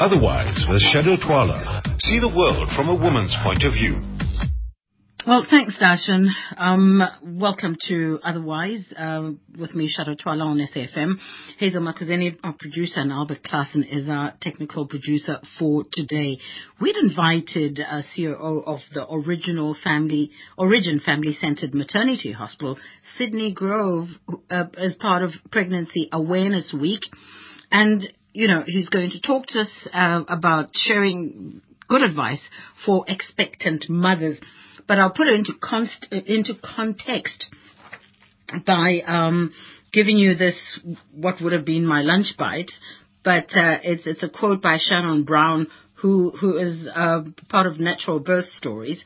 Otherwise, with Shado Twala, see the world from a woman's point of view. Well, thanks, Darshan. Um, welcome to Otherwise uh, with me, Shado Twala on SAFM. Hazel Makuzeni, our producer, and Albert Klassen is our technical producer for today. We'd invited a COO of the original family, Origin Family Centered Maternity Hospital, Sydney Grove, uh, as part of Pregnancy Awareness Week. And, you know, he's going to talk to us uh, about sharing good advice for expectant mothers but I'll put it into, const- into context by um, giving you this, what would have been my lunch bite, but uh, it's, it's a quote by Shannon Brown, who, who is uh, part of Natural Birth Stories.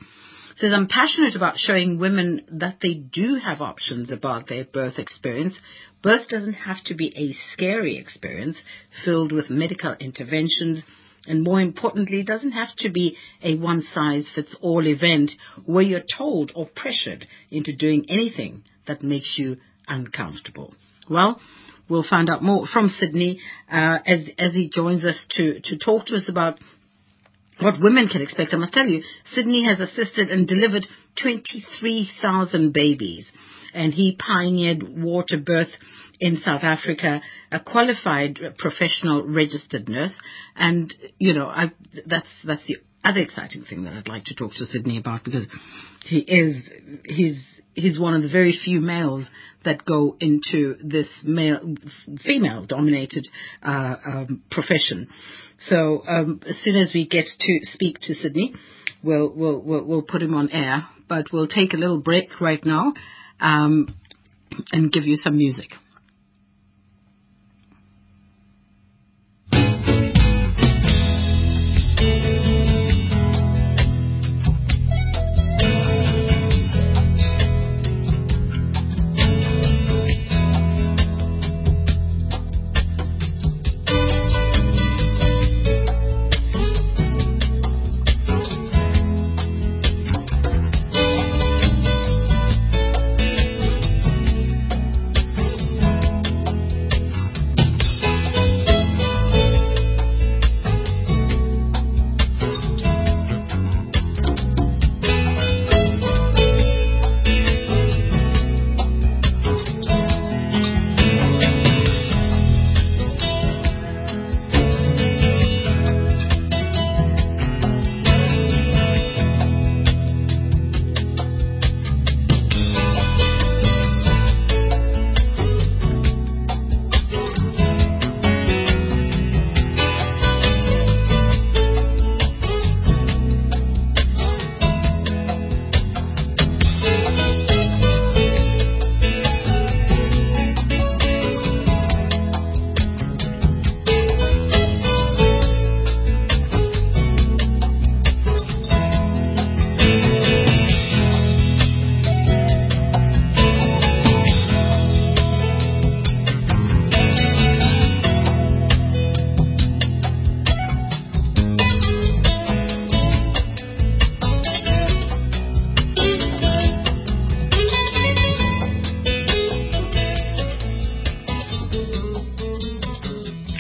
Says, I'm passionate about showing women that they do have options about their birth experience. Birth doesn't have to be a scary experience filled with medical interventions, and more importantly, it doesn't have to be a one size fits all event where you're told or pressured into doing anything that makes you uncomfortable. Well, we'll find out more from Sydney uh, as as he joins us to to talk to us about what women can expect. I must tell you, Sydney has assisted and delivered 23,000 babies, and he pioneered water birth in South Africa, a qualified professional registered nurse, and you know, I, that's that's the other exciting thing that I'd like to talk to Sydney about because he is he's he's one of the very few males that go into this male female dominated uh, um, profession. So um, as soon as we get to speak to Sydney, we'll we'll we'll, we'll put him on air. But we'll take a little break right now um, and give you some music.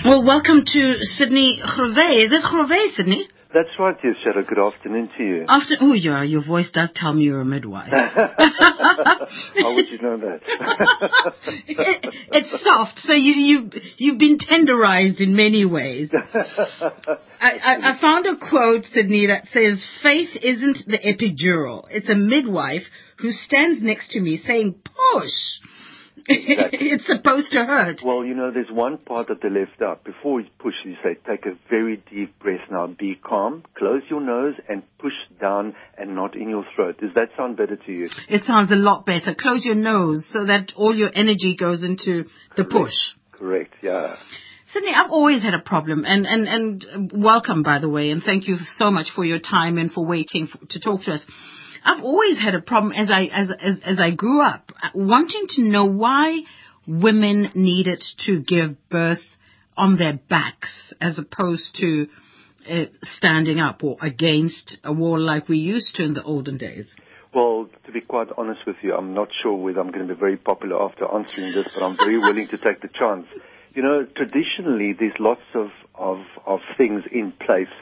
Well, welcome to Sydney Grove. Is Grove, Sydney? That's right, yes, Shado. Good afternoon to you. After, oh yeah, your voice does tell me you're a midwife. How would you know that? it, it's soft, so you, you, you've been tenderized in many ways. I, I, I found a quote, Sydney, that says, faith isn't the epidural. It's a midwife who stands next to me saying, push. it's supposed to hurt. Well, you know, there's one part that they left out. Before you push, you say, take a very deep breath now. Be calm, close your nose, and push down and not in your throat. Does that sound better to you? It sounds a lot better. Close your nose so that all your energy goes into the Correct. push. Correct, yeah. Sydney, I've always had a problem, and, and, and welcome, by the way, and thank you so much for your time and for waiting f to talk to us. I've always had a problem as I as, as as I grew up, wanting to know why women needed to give birth on their backs as opposed to uh, standing up or against a wall like we used to in the olden days. Well, to be quite honest with you, I'm not sure whether I'm going to be very popular after answering this, but I'm very willing to take the chance. You know, traditionally, there's lots of, of, of things in place,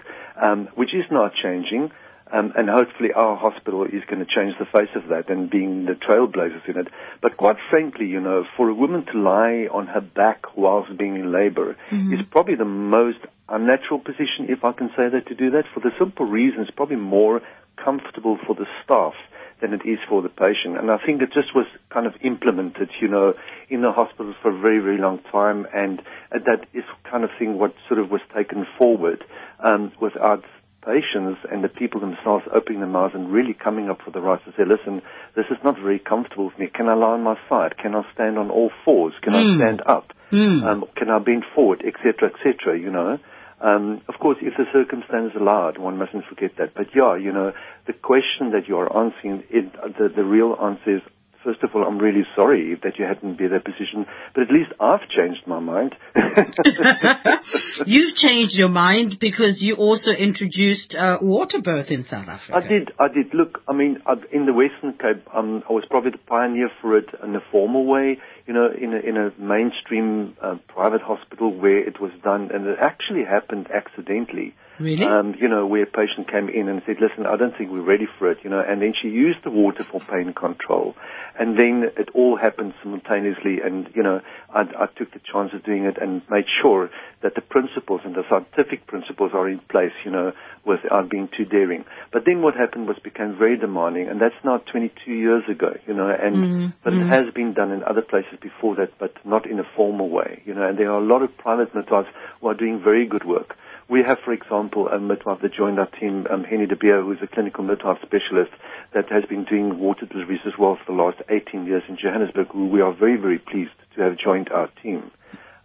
um, which is not changing. Um, and hopefully our hospital is going to change the face of that and being the trailblazers in it. But quite frankly, you know, for a woman to lie on her back whilst being in labor mm-hmm. is probably the most unnatural position, if I can say that, to do that for the simple reason it's probably more comfortable for the staff than it is for the patient. And I think it just was kind of implemented, you know, in the hospitals for a very, very long time. And, and that is kind of thing what sort of was taken forward um, without patients and the people themselves opening their mouths and really coming up for the right to say, listen, this is not very comfortable for me. Can I lie on my side? Can I stand on all fours? Can mm. I hmm. stand up? Mm. Um, can I bend forward, etc., etc., you know? Um, of course, if the circumstances allowed, one mustn't forget that. But yeah, you know, the question that you are answering, it, the, the real answer is first of all, I'm really sorry that you hadn't been in that position, but at least I've changed my mind. You've changed your mind because you also introduced uh, water birth in South Africa. I did. I did. Look, I mean, in the Western Cape, um, I was probably the pioneer for it in a formal way. You know, in a, in a mainstream uh, private hospital where it was done, and it actually happened accidentally. Really? Um, you know, where a patient came in and said, listen, I don't think we're ready for it, you know, and then she used the water for pain control. And then it all happened simultaneously and, you know, I, I took the chance of doing it and made sure that the principles and the scientific principles are in place, you know, without being too daring. But then what happened was became very demanding and that's now 22 years ago, you know, and, mm, but it has been done in other places before that, but not in a formal way, you know, and there are a lot of private midwives who are doing very good work. We have, for example, a midwife that joined our team, um, Henny de Beer, who is a clinical midwife specialist that has been doing water deliveries as well for the last 18 years in Johannesburg, who we are very, very pleased to have joined our team.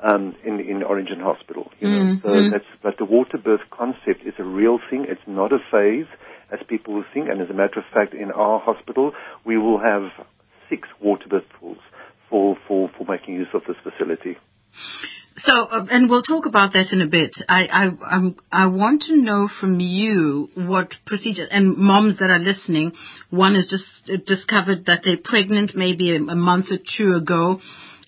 Um, in in Origin Hospital, you know. Mm-hmm. So that's but the water birth concept is a real thing. It's not a phase, as people will think. And as a matter of fact, in our hospital, we will have six water birth pools for for for making use of this facility. So, uh, and we'll talk about that in a bit. I, I, I'm, I want to know from you what procedure, and moms that are listening, one has just discovered that they're pregnant maybe a, a month or two ago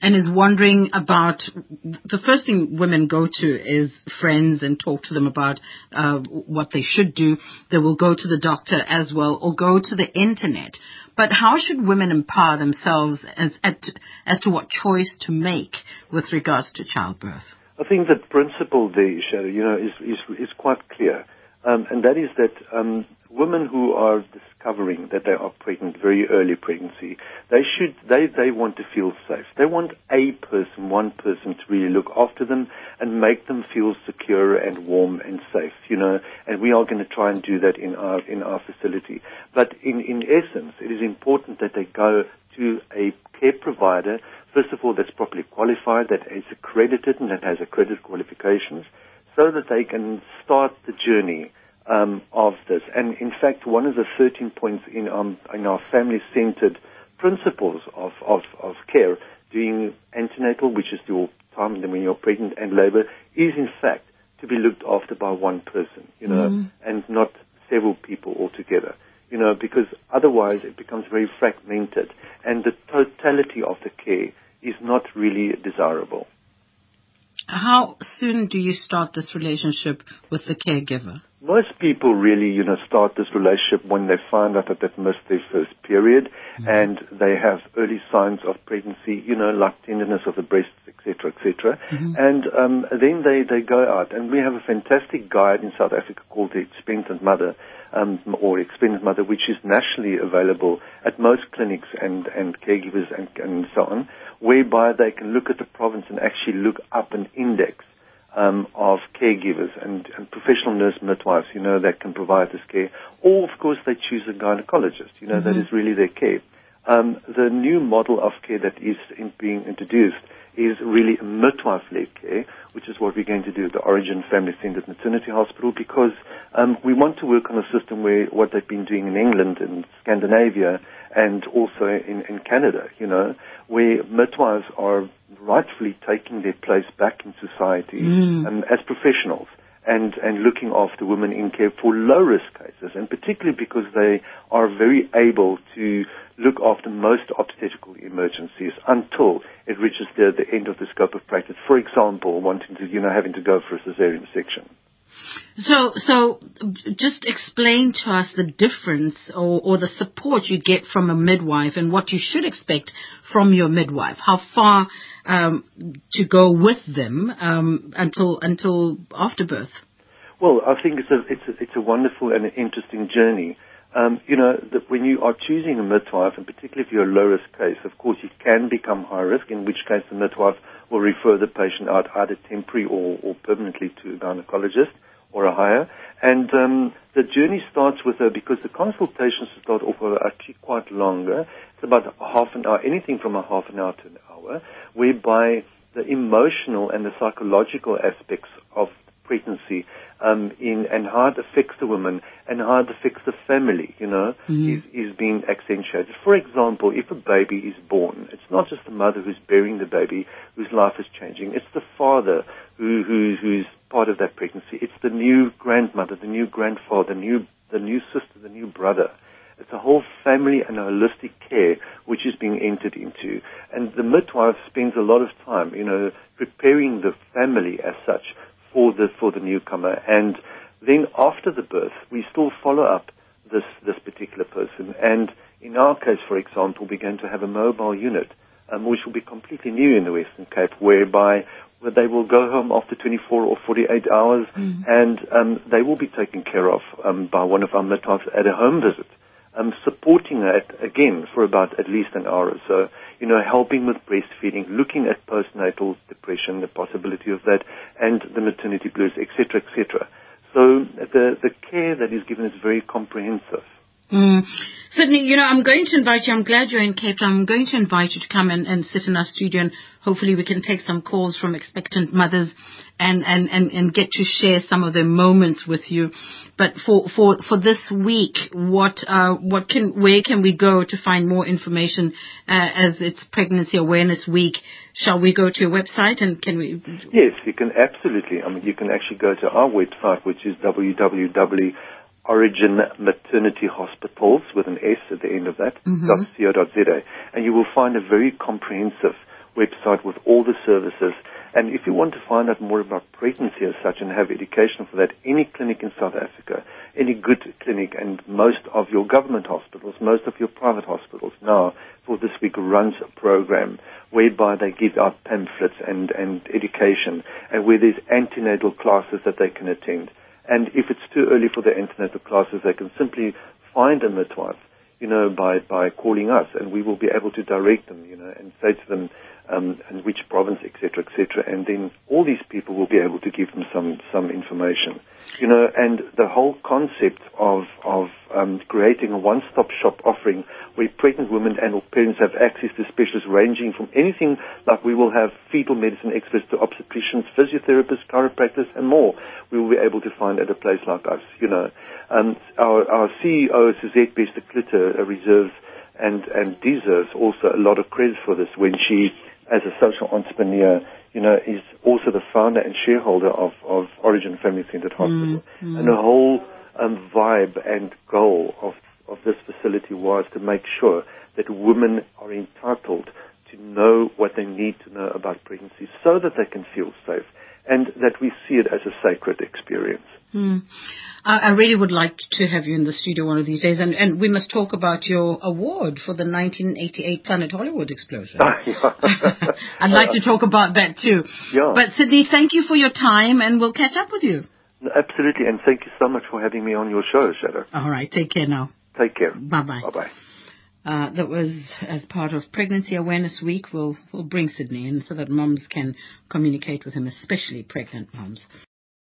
and is wondering about the first thing women go to is friends and talk to them about uh, what they should do. They will go to the doctor as well or go to the internet. But how should women empower themselves as, as to what choice to make with regards to childbirth? I think the principle Shado, you know, is, is, is quite clear. Um, and that is that um, women who are discovering that they are pregnant, very early pregnancy, they should, they, they want to feel safe. They want a person, one person to really look after them and make them feel secure and warm and safe, you know, and we are going to try and do that in our, in our facility. But in, in essence, it is important that they go to a care provider, first of all, that's properly qualified, that is accredited and that has accredited qualifications, so that they can start the journey um, of this. And in fact, one of the 13 points in, um, in our family-centered principles of, of, of care, doing antenatal, which is your time when you're pregnant and labor, is in fact to be looked after by one person, you know, mm. and not several people altogether, you know, because otherwise it becomes very fragmented and the totality of the care is not really desirable. How soon do you start this relationship with the caregiver? Most people really, you know, start this relationship when they find out that they've missed their first period mm-hmm. and they have early signs of pregnancy, you know, like tenderness of the breasts, etc., etc. Mm-hmm. And um, then they, they go out. And we have a fantastic guide in South Africa called the Expectant Mother, um, or Expectant Mother, which is nationally available at most clinics and, and caregivers and, and so on, whereby they can look at the province and actually look up an index um, of caregivers and, and, professional nurse midwives, you know, that can provide this care. Or, of course, they choose a gynecologist, you know, mm-hmm. that is really their care. Um, the new model of care that is in being introduced is really a midwife-led care, which is what we're going to do at the Origin Family Centered Maternity Hospital because um, we want to work on a system where what they've been doing in England and Scandinavia and also in, in Canada, you know, where midwives are rightfully taking their place back in society mm. um, as professionals and, and looking after women in care for low risk cases, and particularly because they are very able to look after most obstetrical emergencies until it reaches the, the end of the scope of practice. For example, wanting to, you know, having to go for a cesarean section. So, so just explain to us the difference or, or the support you get from a midwife and what you should expect from your midwife. How far um, to go with them um, until until after birth? Well, I think it's a it's a, it's a wonderful and interesting journey. Um, you know, that when you are choosing a midwife, and particularly if you're a low risk case, of course you can become high risk, in which case the midwife will refer the patient out either temporary or, or permanently to a gynecologist or a higher. And um, the journey starts with her because the consultations start off are actually quite longer. It's about half an hour, anything from a half an hour to an hour, whereby the emotional and the psychological aspects of pregnancy um, in and how it affects the woman and how it affects the family, you know, mm-hmm. is, is being accentuated. For example, if a baby is born, it's not just the mother who's bearing the baby whose life is changing. It's the father who, who who's part of that pregnancy. It's the new grandmother, the new grandfather, the new the new sister, the new brother. It's a whole family and holistic care which is being entered into. And the midwife spends a lot of time, you know, preparing the family as such for the for the newcomer. And then after the birth, we still follow up this this particular person. And in our case, for example, we're going to have a mobile unit, um, which will be completely new in the Western Cape, whereby where they will go home after 24 or 48 hours, mm. and um, they will be taken care of um, by one of our midwives at a home visit, um, supporting that again for about at least an hour or so you know, helping with breastfeeding, looking at postnatal depression, the possibility of that, and the maternity blues, etc., etc. So the the care that is given is very comprehensive. Mm. Sydney, you know, I'm going to invite you. I'm glad you're in Cape Town. I'm going to invite you to come and, and sit in our studio and hopefully we can take some calls from expectant mothers and, and, and, and get to share some of their moments with you. But for, for, for this week, what, uh, what can, where can we go to find more information, uh, as it's Pregnancy Awareness Week? Shall we go to your website and can we? Yes, you can absolutely. I mean, you can actually go to our website, which is www Origin Maternity Hospitals with an S at the end of that, mm-hmm. .co.za, and you will find a very comprehensive website with all the services. And if you want to find out more about pregnancy as such and have education for that, any clinic in South Africa, any good clinic, and most of your government hospitals, most of your private hospitals now for this week runs a program whereby they give out pamphlets and, and education and where there's antenatal classes that they can attend. And if it's too early for the antenatal classes, they can simply find a midwife, you know, by, by calling us, and we will be able to direct them, you know, and say to them, um, and which province, etc., etc. And then all these people will be able to give them some some information, you know. And the whole concept of of um, creating a one-stop shop offering where pregnant women and or parents have access to specialists ranging from anything like we will have fetal medicine experts to obstetricians, physiotherapists, chiropractors, and more. We will be able to find at a place like us, you know. Um, our our CEO Suzette Bester Klitter uh, reserves and and deserves also a lot of credit for this when she as a social entrepreneur, you know, is also the founder and shareholder of, of Origin Family Centered Hospital. Mm, mm. And the whole um, vibe and goal of, of this facility was to make sure that women are entitled to know what they need to know about pregnancy so that they can feel safe and that we see it as a sacred experience. Mm. I, I, really would like to have you in the studio one of these days, and, and we must talk about your award for the 1988 Planet Hollywood explosion. I'd like to talk about that too. Yeah. But Sydney, thank you for your time, and we'll catch up with you. Absolutely, and thank you so much for having me on your show, Shado. All right, take care now. Take care. Bye bye. Bye bye. Uh, that was as part of Pregnancy Awareness Week. We'll, we'll bring Sydney in so that moms can communicate with him, especially pregnant moms.